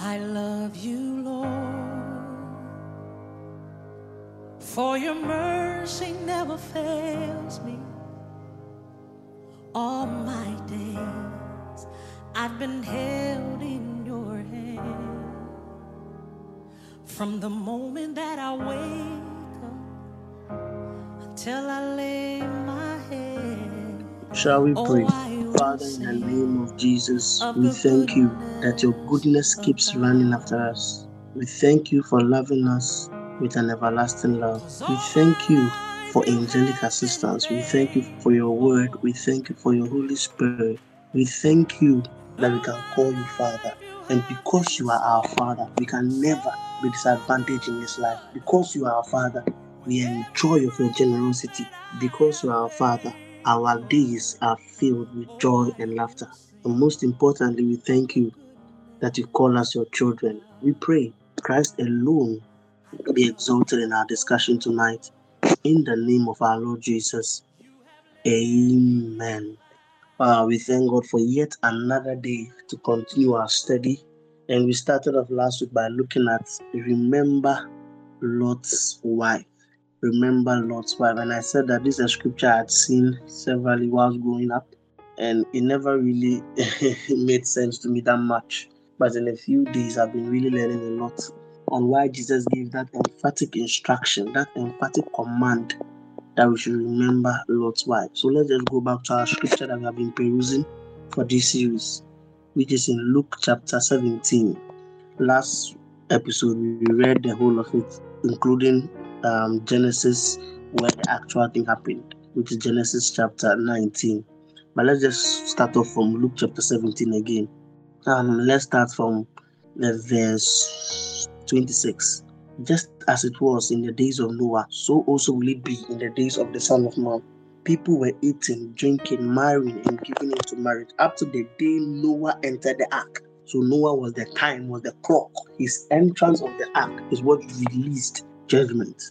I love you, Lord, for your mercy never fails me. All my days I've been held in your hand. From the moment that I wake up until I lay my head. Shall we Oh, pray? I will Father, in the name of Jesus, we thank you that your goodness keeps running after us. We thank you for loving us with an everlasting love. We thank you for angelic assistance. We thank you for your word. We thank you for your Holy Spirit. We thank you that we can call you Father. And because you are our Father, we can never be disadvantaged in this life. Because you are our Father, we enjoy of your generosity. Because you are our Father, our days are filled with joy and laughter. And most importantly, we thank you that you call us your children. We pray Christ alone be exalted in our discussion tonight. In the name of our Lord Jesus. Amen. Uh, we thank God for yet another day to continue our study. And we started off last week by looking at Remember Lot's wife. Remember Lot's wife. And I said that this is a scripture I had seen severally whilst growing up, and it never really made sense to me that much. But in a few days, I've been really learning a lot on why Jesus gave that emphatic instruction, that emphatic command that we should remember Lot's wife. So let's just go back to our scripture that we have been perusing for this series, which is in Luke chapter 17. Last episode, we read the whole of it, including um, Genesis, where the actual thing happened, which is Genesis chapter 19. But let's just start off from Luke chapter 17 again. Um, let's start from the verse 26. Just as it was in the days of Noah, so also will it be in the days of the Son of Man. People were eating, drinking, marrying, and giving into marriage up to the day Noah entered the ark. So Noah was the time, was the clock. His entrance of the ark is what released judgment.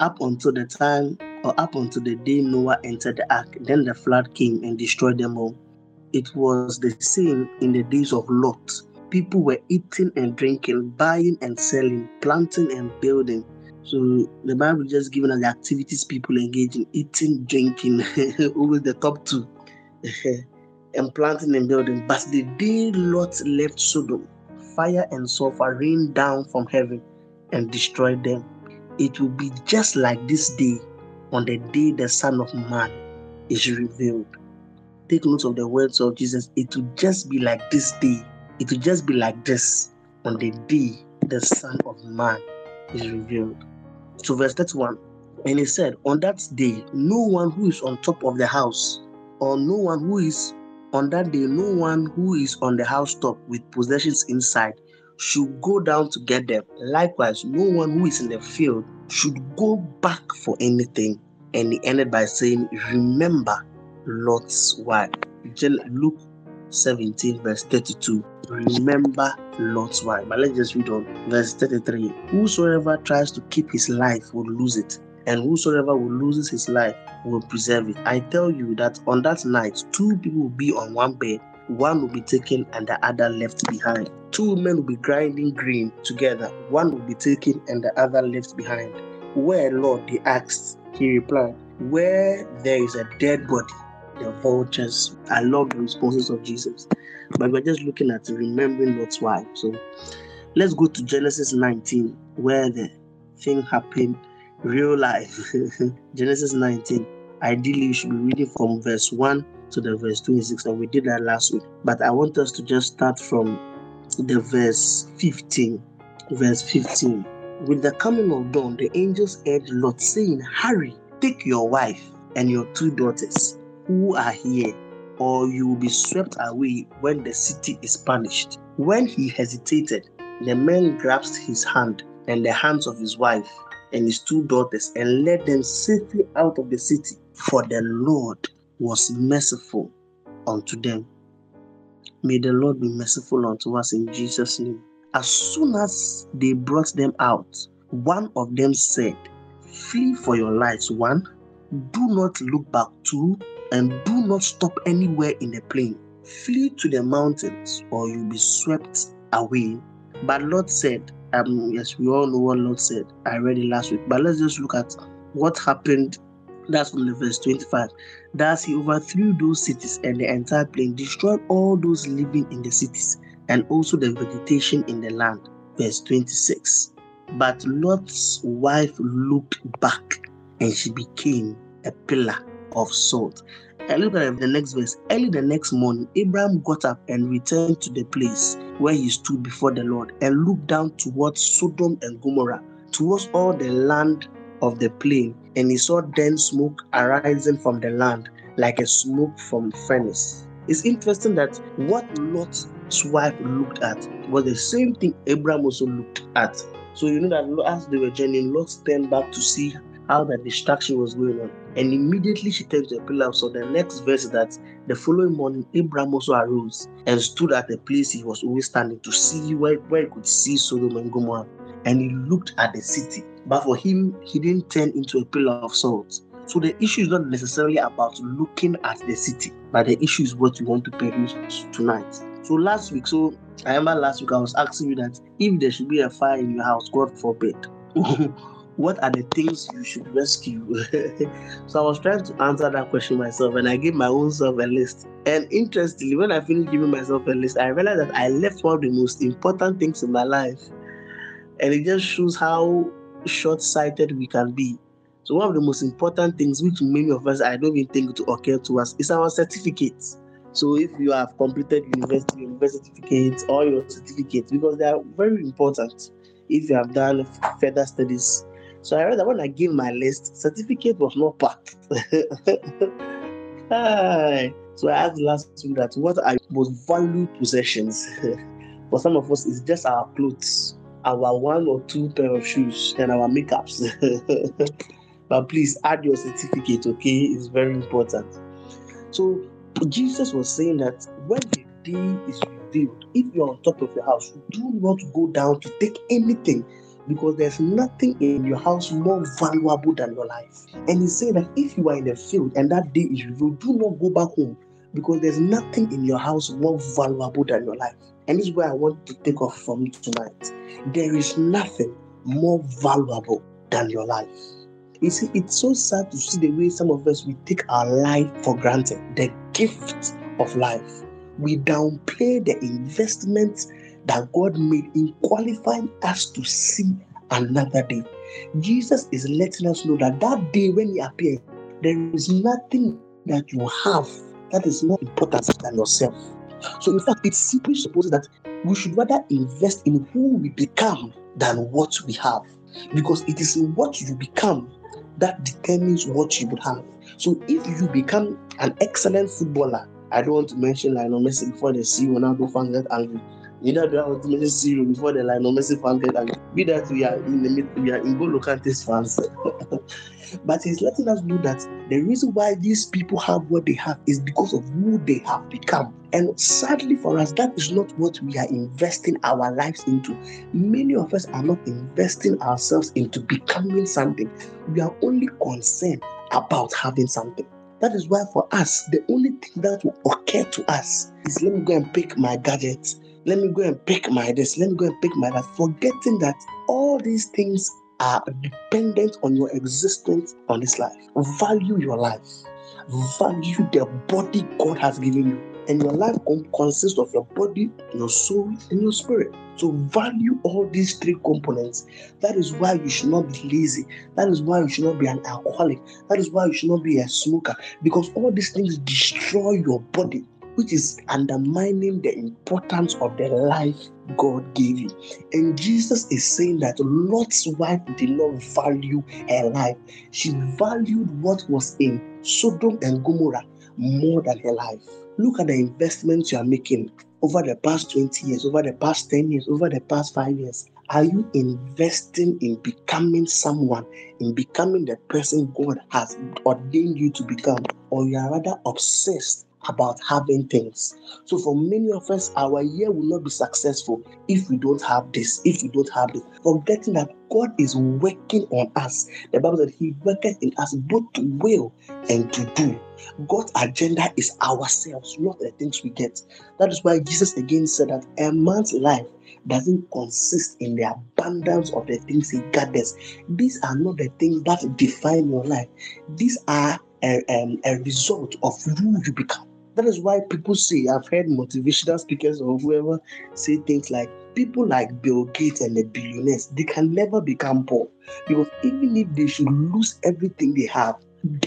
Up until the time, or up until the day Noah entered the ark, then the flood came and destroyed them all. It was the same in the days of Lot. People were eating and drinking, buying and selling, planting and building. So the Bible just giving us the activities people engage in eating, drinking, always the top two, and planting and building. But the day Lot left Sodom, fire and sulfur rained down from heaven and destroyed them. It will be just like this day on the day the Son of Man is revealed take note of the words of Jesus. It will just be like this day. It will just be like this on the day the Son of Man is revealed. So, verse 31 And he said, On that day, no one who is on top of the house, or no one who is on that day, no one who is on the housetop with possessions inside should go down to get them. Likewise, no one who is in the field should go back for anything. And he ended by saying, Remember Lot's wife. Luke 17, verse 32. Remember Lot's wife. But let's just read on. Verse 33. Whosoever tries to keep his life will lose it, and whosoever will loses his life will preserve it. I tell you that on that night, two people will be on one bed, one will be taken and the other left behind. Two men will be grinding grain together, one will be taken and the other left behind. Where, Lord? They asked. He replied, Where there is a dead body, the vultures. I love the responses of Jesus. But we're just looking at remembering Lot's wife. So let's go to Genesis 19, where the thing happened real life. Genesis 19. Ideally, you should be reading from verse 1 to the verse 26, and we did that last week. But I want us to just start from the verse 15. Verse 15. With the coming of dawn, the angels urged Lot, saying, Hurry, take your wife and your two daughters who are here, or you will be swept away when the city is punished. When he hesitated, the man grasped his hand and the hands of his wife and his two daughters and led them safely out of the city, for the Lord was merciful unto them. May the Lord be merciful unto us in Jesus' name. As soon as they brought them out, one of them said, Flee for your lives, one. Do not look back, two. And do not stop anywhere in the plain. Flee to the mountains, or you'll be swept away. But Lord said, um, yes, we all know what Lord said. I read it last week. But let's just look at what happened. That's from the verse 25. Thus he overthrew those cities and the entire plain, destroyed all those living in the cities, and also the vegetation in the land. Verse 26. But Lot's wife looked back and she became a pillar of salt. And look at the next verse. Early the next morning, Abraham got up and returned to the place where he stood before the Lord and looked down towards Sodom and Gomorrah, towards all the land of the plain. And he saw dense smoke arising from the land like a smoke from furnace. It's interesting that what Lot's wife looked at was the same thing Abraham also looked at. So you know that as they were journeying, Lot turned back to see how the destruction was going on. And immediately she turned to a pillar. So the next verse is that the following morning, Abraham also arose and stood at the place he was always standing to see where, where he could see Sodom and Gomorrah. And he looked at the city. But for him, he didn't turn into a pillar of salt. So the issue is not necessarily about looking at the city, but the issue is what you want to produce tonight. So last week, so I remember last week I was asking you that if there should be a fire in your house, God forbid, what are the things you should rescue? so I was trying to answer that question myself and I gave my own self a list. And interestingly, when I finished giving myself a list, I realized that I left one of the most important things in my life. And it just shows how short sighted we can be. So, one of the most important things, which many of us I don't even think to occur to us, is our certificates. So, if you have completed university, university certificates, or your certificates, because they are very important if you have done further studies so I read that when I gave my list, certificate was not part. so I asked last week that what are most valued possessions? For some of us, it's just our clothes, our one or two pair of shoes, and our makeups. but please add your certificate, okay? It's very important. So Jesus was saying that when the day is revealed, if you're on top of your house, do not go down to take anything because there's nothing in your house more valuable than your life. And he said that if you are in the field and that day is revealed, do not go back home because there's nothing in your house more valuable than your life. And this is where I want to take off from tonight. There is nothing more valuable than your life. You see, it's so sad to see the way some of us we take our life for granted, the gift of life. We downplay the investment that God made in qualifying us to see another day. Jesus is letting us know that that day when He appears, there is nothing that you have that is more important than yourself. So, in fact, it simply supposes that we should rather invest in who we become than what we have, because it is what you become that determines what you would have. So, if you become an excellent footballer, I don't want to mention Lionel Messi before they see Ronaldo fans get angry. Neither do I want to mention zero before the line. No Messi fans get angry. Be that we are in the we are in Golo Kante's fans. but he's letting us know that the reason why these people have what they have is because of who they have become. And sadly for us, that is not what we are investing our lives into. Many of us are not investing ourselves into becoming something. We are only concerned about having something. That is why for us, the only thing that will occur to us is let me go and pick my gadgets let me go and pick my this, let me go and pick my that, forgetting that all these things are dependent on your existence on this life. Value your life, value the body God has given you. And your life consists of your body, your soul, and your spirit. So value all these three components. That is why you should not be lazy. That is why you should not be an alcoholic. That is why you should not be a smoker. Because all these things destroy your body which is undermining the importance of the life God gave you. And Jesus is saying that Lot's wife did not value her life, she valued what was in Sodom and Gomorrah more than her life. Look at the investments you are making over the past 20 years, over the past 10 years, over the past five years. Are you investing in becoming someone, in becoming the person God has ordained you to become? Or you are rather obsessed about having things. So, for many of us, our year will not be successful if we don't have this, if we don't have this. Forgetting that God is working on us. The Bible said He worketh in us both to will and to do. God's agenda is ourselves, not the things we get. That is why Jesus again said that a man's life doesn't consist in the abundance of the things he gathers. These are not the things that define your life. These are a, um, a result of who you become. That is why people say, I've heard motivational speakers or whoever say things like, people like Bill Gates and the billionaires, they can never become poor. Because even if they should lose everything they have,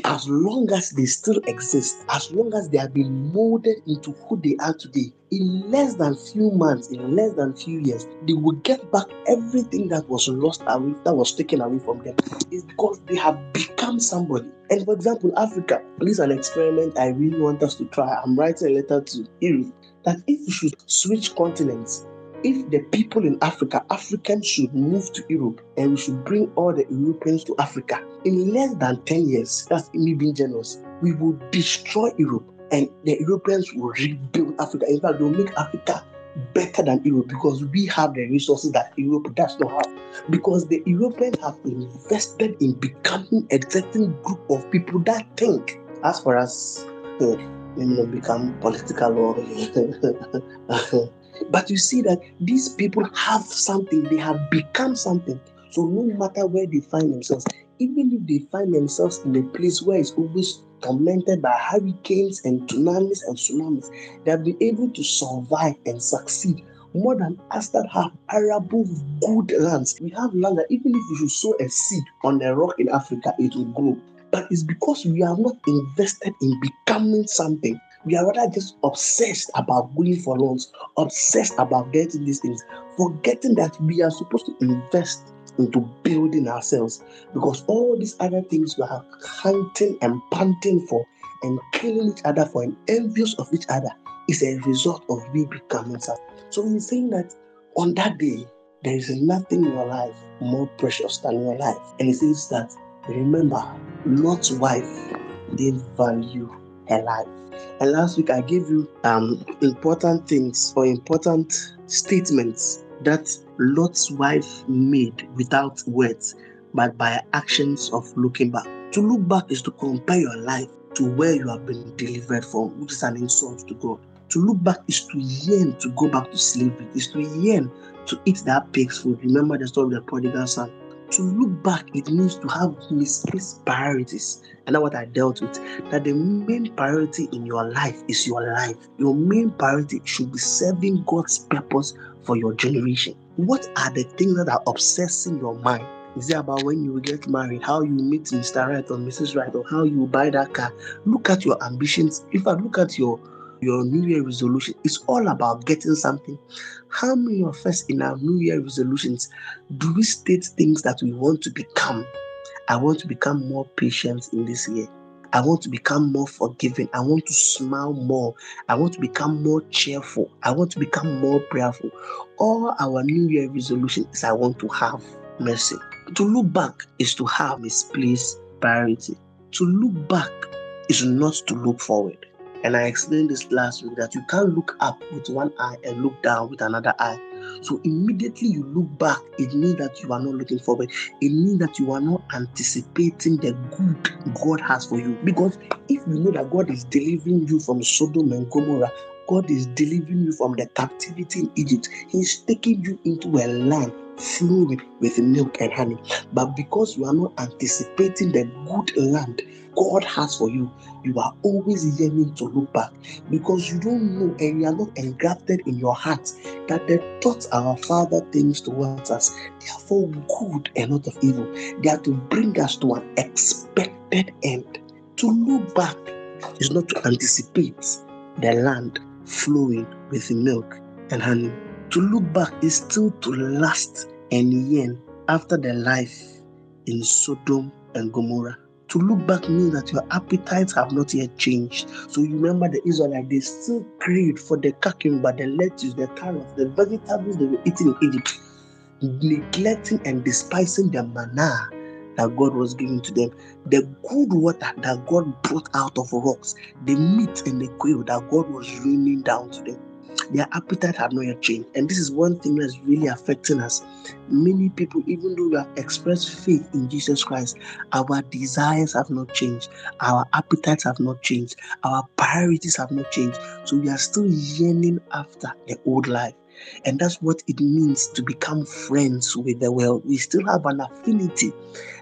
as long as they still exist, as long as they have been molded into who they are today, in less than few months, in less than few years, they will get back everything that was lost away, that was taken away from them. It's because they have become somebody. And for example, Africa, this is an experiment I really want us to try. I'm writing a letter to Europe that if we should switch continents, if the people in Africa, Africans should move to Europe and we should bring all the Europeans to Africa, in less than 10 years, that's me being generous, we will destroy Europe and the Europeans will rebuild Africa. In fact, they'll make Africa better than Europe because we have the resources that Europe does not have. Because the Europeans have invested in becoming a certain group of people that think. As for us, uh, we may not become political or But you see that these people have something, they have become something. So no matter where they find themselves, even if they find themselves in a place where it's always tormented by hurricanes and tsunamis and tsunamis, they have been able to survive and succeed more than us that have arable good lands. We have land that even if you should sow a seed on a rock in Africa, it will grow. But it's because we have not invested in becoming something. We are rather just obsessed about going for loans, obsessed about getting these things, forgetting that we are supposed to invest into building ourselves because all these other things we are hunting and panting for and killing each other for and envious of each other is a result of we becoming something. So he's saying that on that day, there is nothing in your life more precious than your life. And he says that remember, Lot's wife didn't value her life. And last week I gave you um important things or important statements that Lot's wife made without words, but by actions of looking back. To look back is to compare your life to where you have been delivered from, which is an insult to God. To look back is to yearn to go back to slavery, is to yearn to eat that pig's food. Remember the story of the prodigal son. To look back, it means to have misplaced priorities. And that's what I dealt with. That the main priority in your life is your life. Your main priority should be serving God's purpose for your generation. What are the things that are obsessing your mind? Is it about when you get married, how you meet Mr. Right or Mrs. Right, or how you buy that car? Look at your ambitions. In fact, look at your your New Year resolution. It's all about getting something. How many of us in our New Year resolutions do we state things that we want to become? I want to become more patient in this year. I want to become more forgiving. I want to smile more. I want to become more cheerful. I want to become more prayerful. All our New Year resolution is I want to have mercy. To look back is to have misplaced priority. To look back is not to look forward. And I explained this last week that you can't look up with one eye and look down with another eye. So immediately you look back, it means that you are not looking forward. It means that you are not anticipating the good God has for you. Because if you know that God is delivering you from Sodom and Gomorrah, God is delivering you from the captivity in Egypt. He's taking you into a land flowing with milk and honey. But because you are not anticipating the good land God has for you, you are always yearning to look back because you don't know and you are not engrafted in your heart that the thoughts our Father thinks towards us they are for good and not of evil. They are to bring us to an expected end. To look back is not to anticipate the land flowing with milk and honey. To look back is still to last and yearn after the life in Sodom and Gomorrah. To look back means that your appetites have not yet changed. So you remember the Israelites, they still craved for the cucumber, the lettuce, the carrots, the vegetables they were eating in Egypt, neglecting and despising the manna that God was giving to them, the good water that God brought out of rocks, the meat and the quail that God was raining down to them their appetite have not yet changed. And this is one thing that's really affecting us. Many people, even though we have expressed faith in Jesus Christ, our desires have not changed, our appetites have not changed, our priorities have not changed. So we are still yearning after the old life. And that's what it means to become friends with the world. We still have an affinity.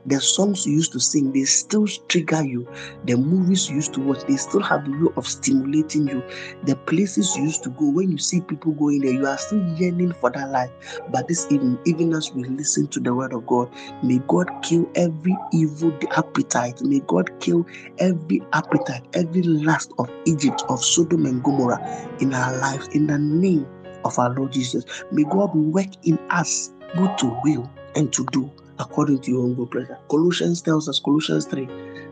The songs you used to sing, they still trigger you. The movies you used to watch, they still have a way of stimulating you. The places you used to go, when you see people going there, you are still yearning for that life. But this evening, even as we listen to the word of God, may God kill every evil appetite. May God kill every appetite, every lust of Egypt, of Sodom and Gomorrah in our lives in the name of our Lord Jesus. May God work in us both to will and to do according to your own good pleasure. Colossians tells us, Colossians 3,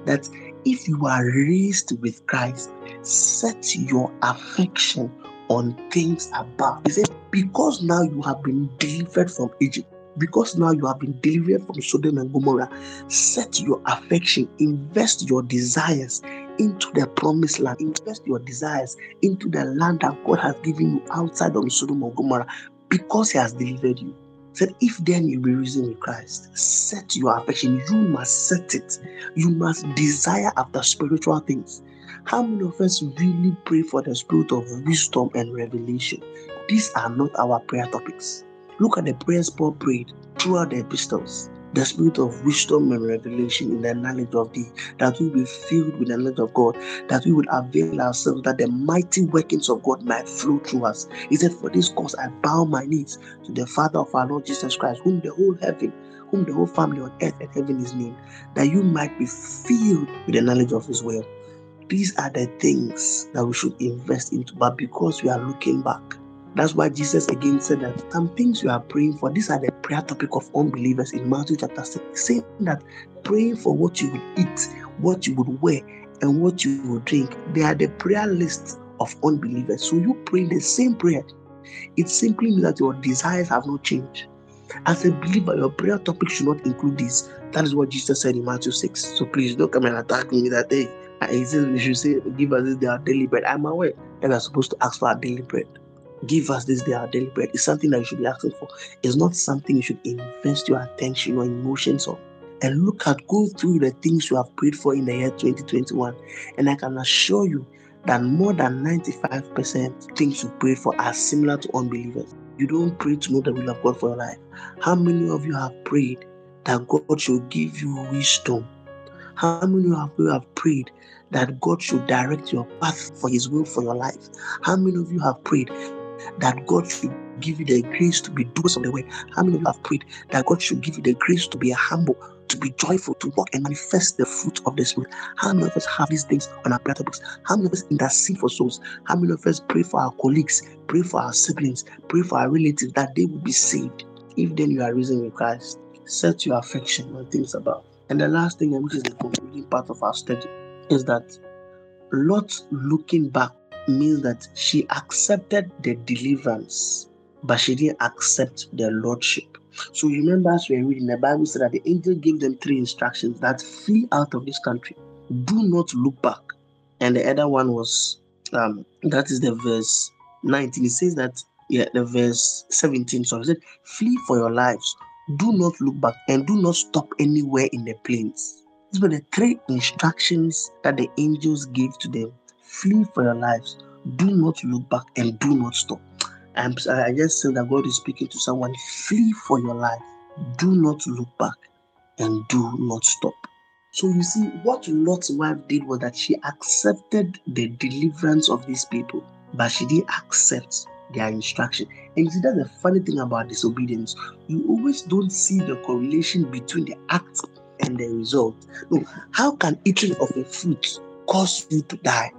that if you are raised with Christ, set your affection on things above. He said, because now you have been delivered from Egypt, because now you have been delivered from Sodom and Gomorrah, set your affection, invest your desires into the promised land, invest your desires into the land that God has given you outside of Sodom and Gomorrah because He has delivered you. Said, if then you be risen with Christ, set your affection. You must set it. You must desire after spiritual things. How many of us really pray for the spirit of wisdom and revelation? These are not our prayer topics. Look at the prayers Paul prayed throughout the epistles. The spirit of wisdom and revelation in the knowledge of thee, that we be filled with the knowledge of God, that we would avail ourselves, that the mighty workings of God might flow through us. He said, For this cause I bow my knees to the Father of our Lord Jesus Christ, whom the whole heaven, whom the whole family on earth and heaven is named, that you might be filled with the knowledge of his will. These are the things that we should invest into, but because we are looking back, that's why Jesus again said that some things you are praying for, these are the prayer topic of unbelievers in Matthew chapter 6, saying that praying for what you would eat, what you would wear, and what you would drink, they are the prayer list of unbelievers. So you pray the same prayer. It simply means that your desires have not changed. As a believer, your prayer topic should not include this. That is what Jesus said in Matthew 6. So please don't come and attack me that day. He says we should say, Give us this our daily bread. I'm aware and are supposed to ask for our daily bread give us this day our daily bread is something that you should be asking for. It's not something you should invest your attention or emotions on. And look at, go through the things you have prayed for in the year 2021. And I can assure you that more than 95% things you prayed for are similar to unbelievers. You don't pray to know the will of God for your life. How many of you have prayed that God should give you wisdom? How many of you have prayed that God should direct your path for His will for your life? How many of you have prayed that God should give you the grace to be doers of the word. How many of you have prayed that God should give you the grace to be humble, to be joyful, to walk and manifest the fruit of the Spirit? How many of us have these things on our prayer books? How many of us intercede for souls? How many of us pray for our colleagues, pray for our siblings, pray for our relatives that they will be saved? If then you are risen with Christ, set your affection on things above. And the last thing, which is the concluding part of our study, is that Lot looking back means that she accepted the deliverance, but she didn't accept the lordship. So remember, as we are reading, the Bible said that the angel gave them three instructions that flee out of this country. Do not look back. And the other one was um, that is the verse 19. It says that yeah, the verse 17. So it said, flee for your lives. Do not look back and do not stop anywhere in the plains. These were the three instructions that the angels gave to them Flee for your lives. Do not look back and do not stop. I'm, I just said that God is speaking to someone. Flee for your life. Do not look back and do not stop. So you see, what Lot's wife did was that she accepted the deliverance of these people, but she didn't accept their instruction. And you see, that's the funny thing about disobedience. You always don't see the correlation between the act and the result. No, how can eating of a fruit cause you to die?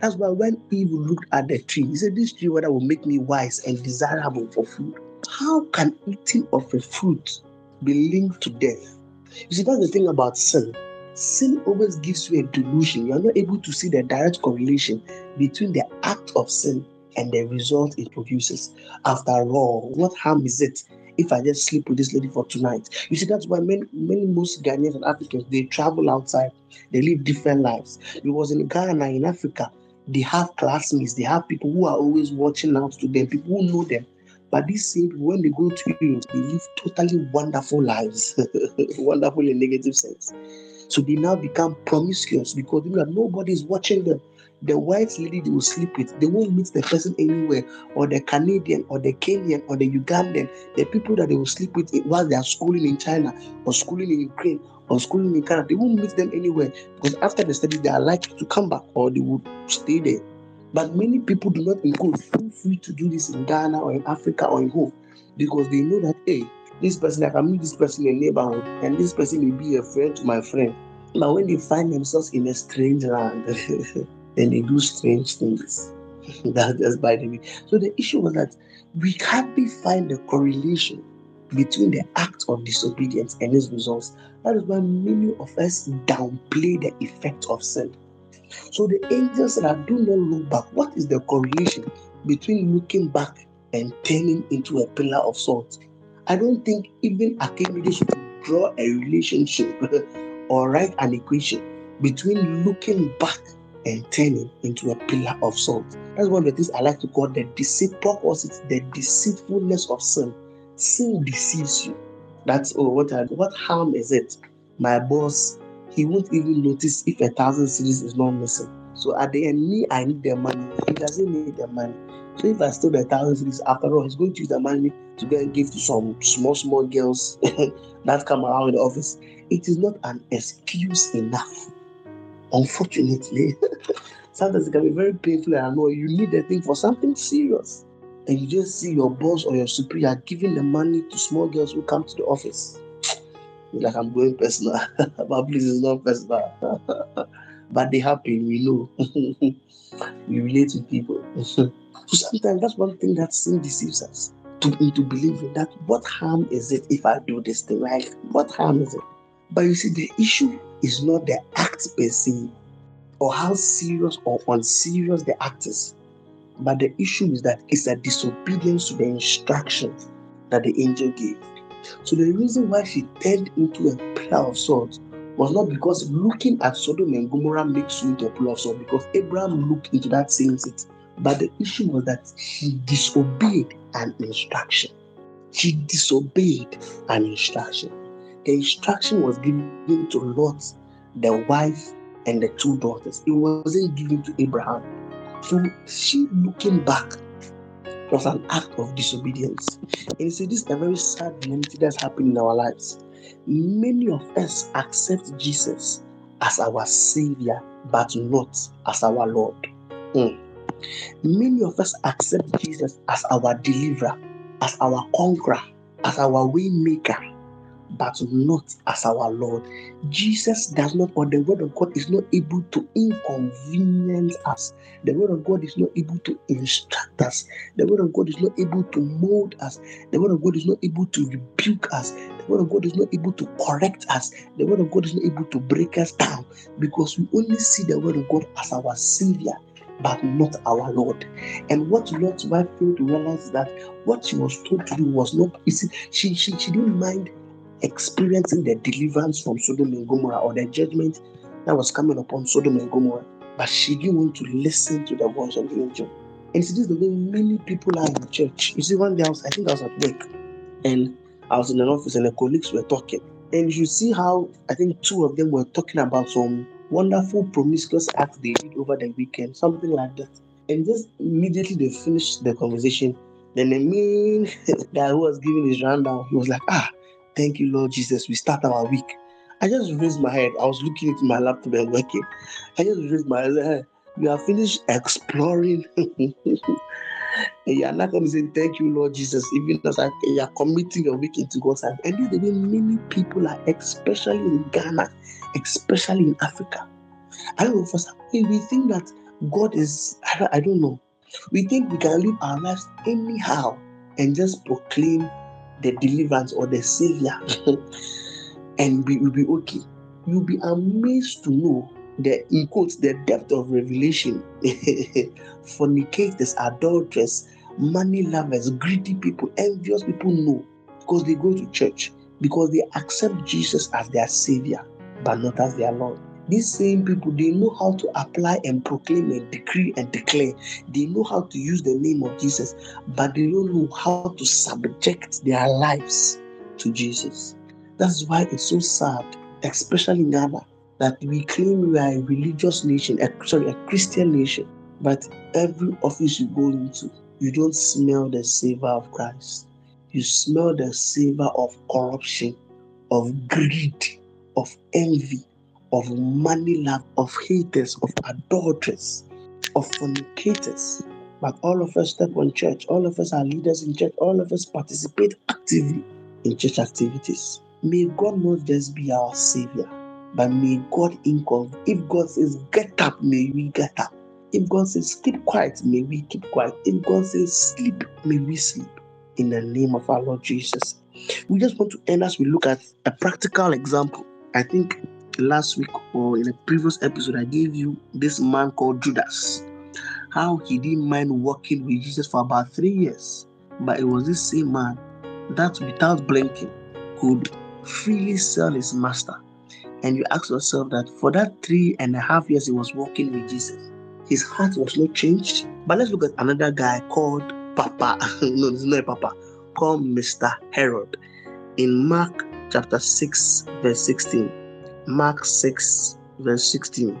That's why when Eve looked at the tree, he said, This tree whether will make me wise and desirable for food. How can eating of a fruit be linked to death? You see, that's the thing about sin. Sin always gives you a delusion. You are not able to see the direct correlation between the act of sin and the result it produces. After all, what harm is it if I just sleep with this lady for tonight? You see, that's why many, many most Ghanaians and Africans they travel outside, they live different lives. Because in Ghana, in Africa, they have classmates, they have people who are always watching out to them, people who know them. But these same people, when they go to Europe, they live totally wonderful lives, wonderful in negative sense. So they now become promiscuous because nobody is watching them. the white lady they will sleep with, they won't meet the person anywhere, or the Canadian, or the Kenyan, or the Ugandan, the people that they will sleep with while they are schooling in China, or schooling in Ukraine, or schooling in Canada, they won't meet them anywhere because after the study, they are likely to come back or they would stay there. But many people do not include feel oh, free to do this in Ghana or in Africa or in home because they know that, hey, this person, I can meet this person in a neighborhood, and this person may be a friend to my friend. But when they find themselves in a strange land, then they do strange things. That's just by the way. So the issue was that we hardly find a correlation between the act of disobedience and its results. That is why many of us downplay the effect of sin. So the angels that do not look back, what is the correlation between looking back and turning into a pillar of salt? I don't think even Archimedes should draw a relationship or write an equation between looking back and turning into a pillar of salt. That's one of the things I like to call the deceit opposite, the deceitfulness of sin. Sin deceives you. That's oh, what I, what harm is it? My boss, he won't even notice if a thousand cedis is not missing. So at the end, me, I need the money. He doesn't need the money. So if I steal a thousand cedis, after all, he's going to use the money to go and give to some small, small girls that come around in the office. It is not an excuse enough. Unfortunately, sometimes it can be very painful and annoying. You need a thing for something serious. And you just see your boss or your superior giving the money to small girls who come to the office. like I'm going personal, but please, it's not personal. but they happen, we know. we relate with people. so sometimes that's one thing that sin deceives us to, into believing that what harm is it if I do this thing? Like, what harm is it? But you see, the issue is not the act per se or how serious or unserious the act is. But the issue is that it's a disobedience to the instruction that the angel gave. So the reason why she turned into a pillar of salt was not because looking at Sodom and Gomorrah makes you into a pillar of salt, because Abraham looked into that same city. But the issue was that he disobeyed an instruction. She disobeyed an instruction. The instruction was given to Lot, the wife, and the two daughters. It wasn't given to Abraham. So she looking back was an act of disobedience. And you see, this is a very sad reality that's happening in our lives. Many of us accept Jesus as our Savior, but not as our Lord. Mm. Many of us accept Jesus as our deliverer, as our conqueror, as our way maker, but not as our Lord. Jesus does not, or the Word of God is not able to inconvenience us. The Word of God is not able to instruct us. The Word of God is not able to mold us. The Word of God is not able to rebuke us. The Word of God is not able to correct us. The Word of God is not able to break us down because we only see the Word of God as our Savior but not our Lord. And what Lot's wife failed to realize that what she was told to do was not, you see, she, she, she didn't mind experiencing the deliverance from Sodom and Gomorrah or the judgment that was coming upon Sodom and Gomorrah, but she didn't want to listen to the voice of the angel. And see, this is the way many people are in the church. You see, one day I was, I think I was at work, and I was in an office, and the colleagues were talking. And you see how I think two of them were talking about some wonderful promiscuous act they did over the weekend, something like that. And just immediately they finished the conversation. Then the main guy who was giving his rundown, he was like, ah, Thank you, Lord Jesus. We start our week. I just raised my head. I was looking at my laptop and working. I just raised my head. You have finished exploring. you are not going to say, Thank you, Lord Jesus, even as I, you are committing your week into God's hand. And the way many people are, especially in Ghana, especially in Africa. I don't know, for some we think that God is, I don't know. We think we can live our lives anyhow and just proclaim the deliverance or the savior and we will be okay. You'll be amazed to know the in quotes the depth of revelation. Fornicators, adulterers, money lovers, greedy people, envious people know because they go to church, because they accept Jesus as their savior, but not as their Lord. These same people, they know how to apply and proclaim and decree and declare. They know how to use the name of Jesus, but they don't know how to subject their lives to Jesus. That's why it's so sad, especially in Ghana, that we claim we are a religious nation, a, sorry, a Christian nation, but every office you go into, you don't smell the savor of Christ. You smell the savor of corruption, of greed, of envy, of money love, of haters, of adulterers, of fornicators. But all of us step on church, all of us are leaders in church, all of us participate actively in church activities. May God not just be our savior, but may God involve. If God says get up, may we get up. If God says keep quiet, may we keep quiet. If God says sleep, may we sleep. In the name of our Lord Jesus. We just want to end as we look at a practical example. I think last week or in a previous episode, I gave you this man called Judas. How he didn't mind walking with Jesus for about three years. But it was this same man that without blinking could freely sell his master. And you ask yourself that for that three and a half years he was walking with Jesus, his heart was not changed. But let's look at another guy called Papa. no, it's not Papa, called Mr. Herod. In Mark chapter 6, verse 16. Mark 6, verse 16.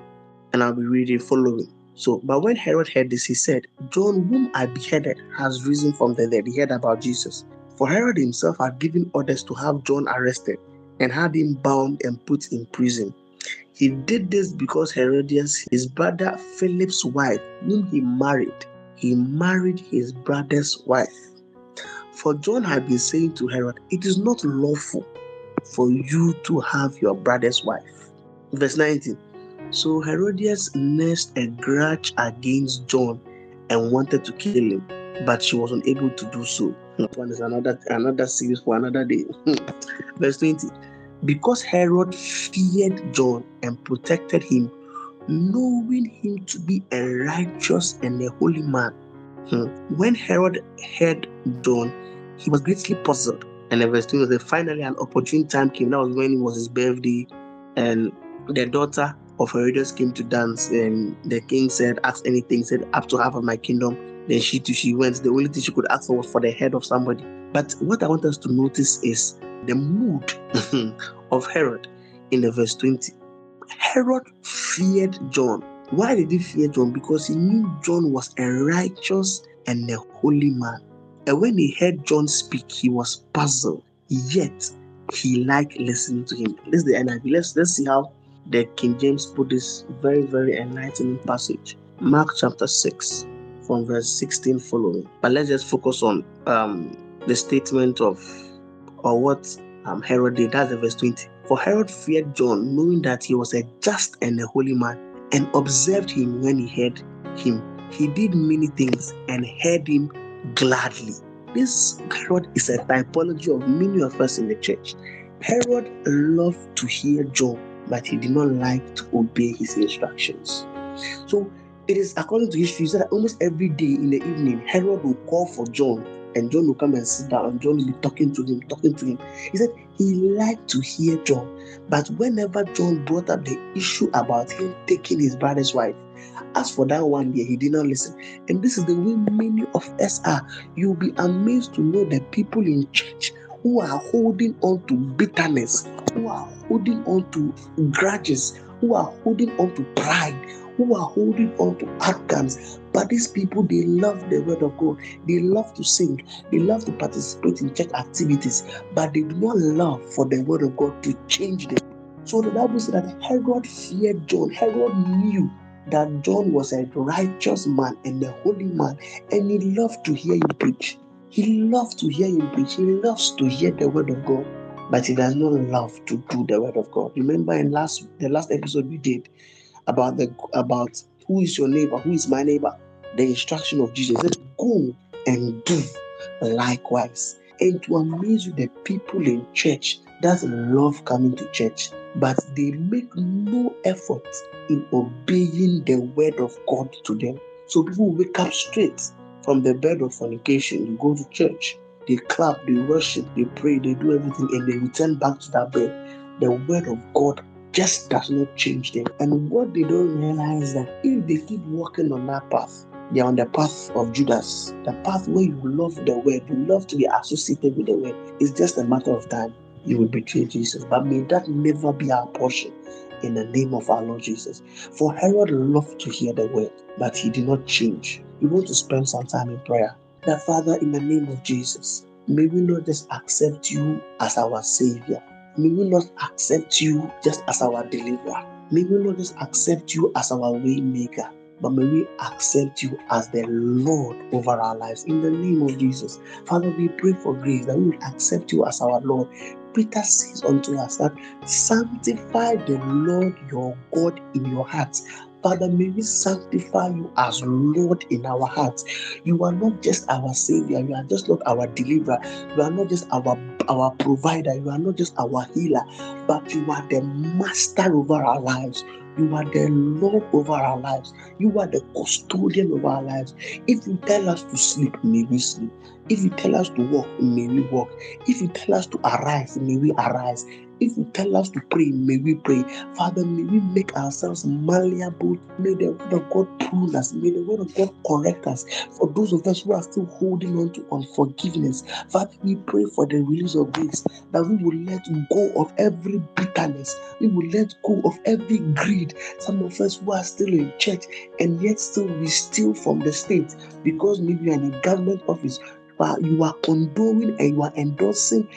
And I'll be reading following. So, but when Herod heard this, he said, John, whom I beheaded, has risen from the dead. He heard about Jesus. For Herod himself had given orders to have John arrested and had him bound and put in prison. He did this because Herodias, his brother Philip's wife, whom he married, he married his brother's wife. For John had been saying to Herod, It is not lawful for you to have your brother's wife. Verse 19. So Herodias nursed a grudge against John and wanted to kill him, but she was unable to do so. One is another another series for another day. Verse 20. Because Herod feared John and protected him, knowing him to be a righteous and a holy man. Hmm. When Herod heard John, he was greatly puzzled. And the verse 2 was finally an opportune time came. That was when it was his birthday, and the daughter of Herodias came to dance. And the king said, Ask anything, said, Up to half of my kingdom. Then she too, she went. The only thing she could ask for was for the head of somebody. But what I want us to notice is the mood of Herod in the verse 20. Herod feared John. Why did he fear John? Because he knew John was a righteous and a holy man. And when he heard John speak, he was puzzled. Yet he liked listening to him. This is the NIV. Let's let's see how the King James put this very, very enlightening passage. Mark chapter 6, from verse 16 following. But let's just focus on um, the statement of or what um, Herod did. That's the verse 20. For Herod feared John, knowing that he was a just and a holy man, and observed him when he heard him. He did many things and heard him gladly. This Herod is a typology of many of us in the church. Herod loved to hear John, but he did not like to obey his instructions. So it is according to history that almost every day in the evening, Herod will call for John and John will come and sit down, and John will be talking to him, talking to him. He said he liked to hear John, but whenever John brought up the issue about him taking his brother's wife, as for that one day, he did not listen. And this is the way many of us are. You'll be amazed to know that people in church who are holding on to bitterness, who are holding on to grudges, who are holding on to pride, who are holding on to arrogance. But these people, they love the word of God. They love to sing. They love to participate in church activities, but they do not love for the word of God to change them. So the Bible said that Herod feared John. Herod knew that John was a righteous man and a holy man, and he loved to hear him preach. He loved to hear him preach. He loves to hear the word of God, but he does not love to do the word of God. Remember in last the last episode we did about the about who is your neighbor, who is my neighbor, the instruction of Jesus said, "Go and do likewise." And to amaze you, the people in church that love coming to church, but they make no effort in obeying the word of God to them. So people wake up straight from the bed of fornication. You go to church, they clap, they worship, they pray, they do everything, and they return back to that bed. The word of God just does not change them. And what they don't realize that if they keep walking on that path, they're on the path of Judas, the path where you love the word, you love to be associated with the word. It's just a matter of time you will betray Jesus. But may that never be our portion. in the name of our Lord Jesus. For Herod loved to hear the word, but he did not change. We want to spend some time in prayer. That Father, in the name of Jesus, may we not just accept you as our Savior. May we not accept you just as our deliverer. May we not just accept you as our way maker, but may we accept you as the Lord over our lives. In the name of Jesus. Father, we pray for grace that we will accept you as our Lord. Peter says unto us that sanctify the Lord your God in your hearts. Father, may we sanctify you as Lord in our hearts. You are not just our Savior, you are just not our deliverer, you are not just our, our provider, you are not just our healer, but you are the master over our lives. You are the Lord over our lives. You are the custodian of our lives. If you tell us to sleep, may we sleep. If you tell us to walk, may we walk. If you tell us to arise, may we arise. If you tell us to pray, may we pray. Father, may we make ourselves malleable. May the word of God prune us. May the word of God correct us. For those of us who are still holding on to unforgiveness, Father, we pray for the release of grace that we will let go of every bitterness. We will let go of every greed. Some of us who are still in church and yet still we steal from the state because maybe you're in a government office you are condoning and you are endorsing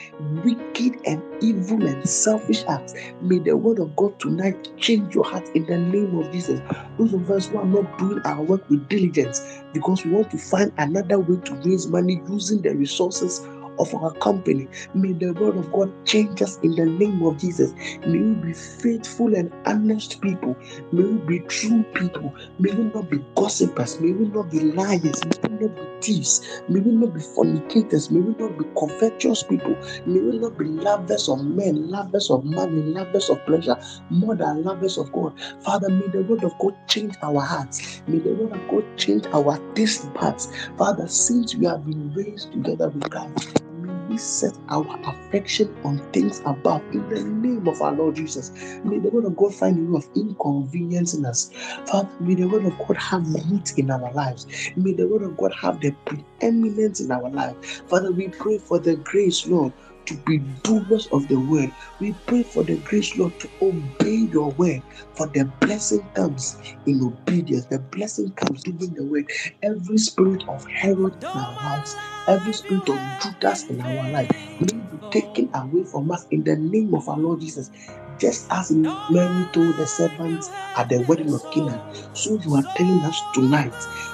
wicked and evil and selfish acts. May the word of God tonight change your heart in the name of Jesus. Those of us who are not doing our work with diligence because we want to find another way to raise money using the resources of our company. May the word of God change us in the name of Jesus. May we be faithful and honest people. May we be true people. May we not be gossipers. May we not be liars. May we not be thieves. May we not be fornicators. May we not be covetous people. May we not be lovers of men, lovers of money, lovers of pleasure, more than lovers of God. Father, may the word of God change our hearts. May the word of God change our taste buds. Father, since we have been raised together with Christ, we set our affection on things above in the name of our Lord Jesus. May the word of God find a way of inconvenience in us. Father, may the word of God have root in our lives. May the word of God have the preeminence in our life. Father, we pray for the grace, Lord, to be doers of the word. We pray for the grace, Lord, to obey your word. For the blessing comes in obedience. The blessing comes doing the word. Every spirit of Herod in our lives, every spirit of Judas in our life, may be taken away from us in the name of our Lord Jesus. Just as Mary told the servants at the wedding of Canaan, so you are telling us tonight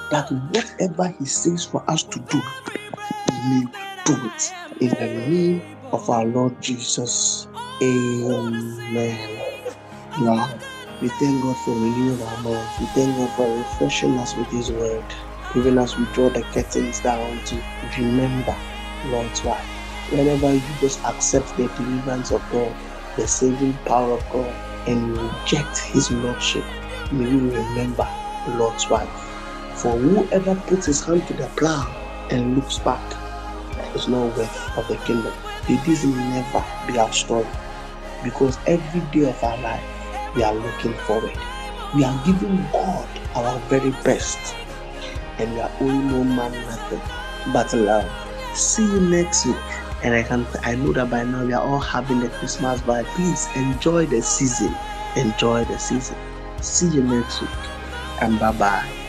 that whatever He says for us to do, we may do it in the name of our Lord Jesus. Amen. Now, we thank God for renewing our minds. We thank God for refreshing us with His word. Even as we draw the curtains down to remember Lot's wife. Whenever you just accept the deliverance of God, the saving power of God, and reject His Lordship, may you remember Lot's wife. For whoever puts his hand to the plow and looks back is not worth of the kingdom. This will never be our story because every day of our life we are looking forward. We are giving God our very best and we are owing no man nothing but love. See you next week. And I can I know that by now we are all having the Christmas vibe. Please enjoy the season. Enjoy the season. See you next week. And bye bye.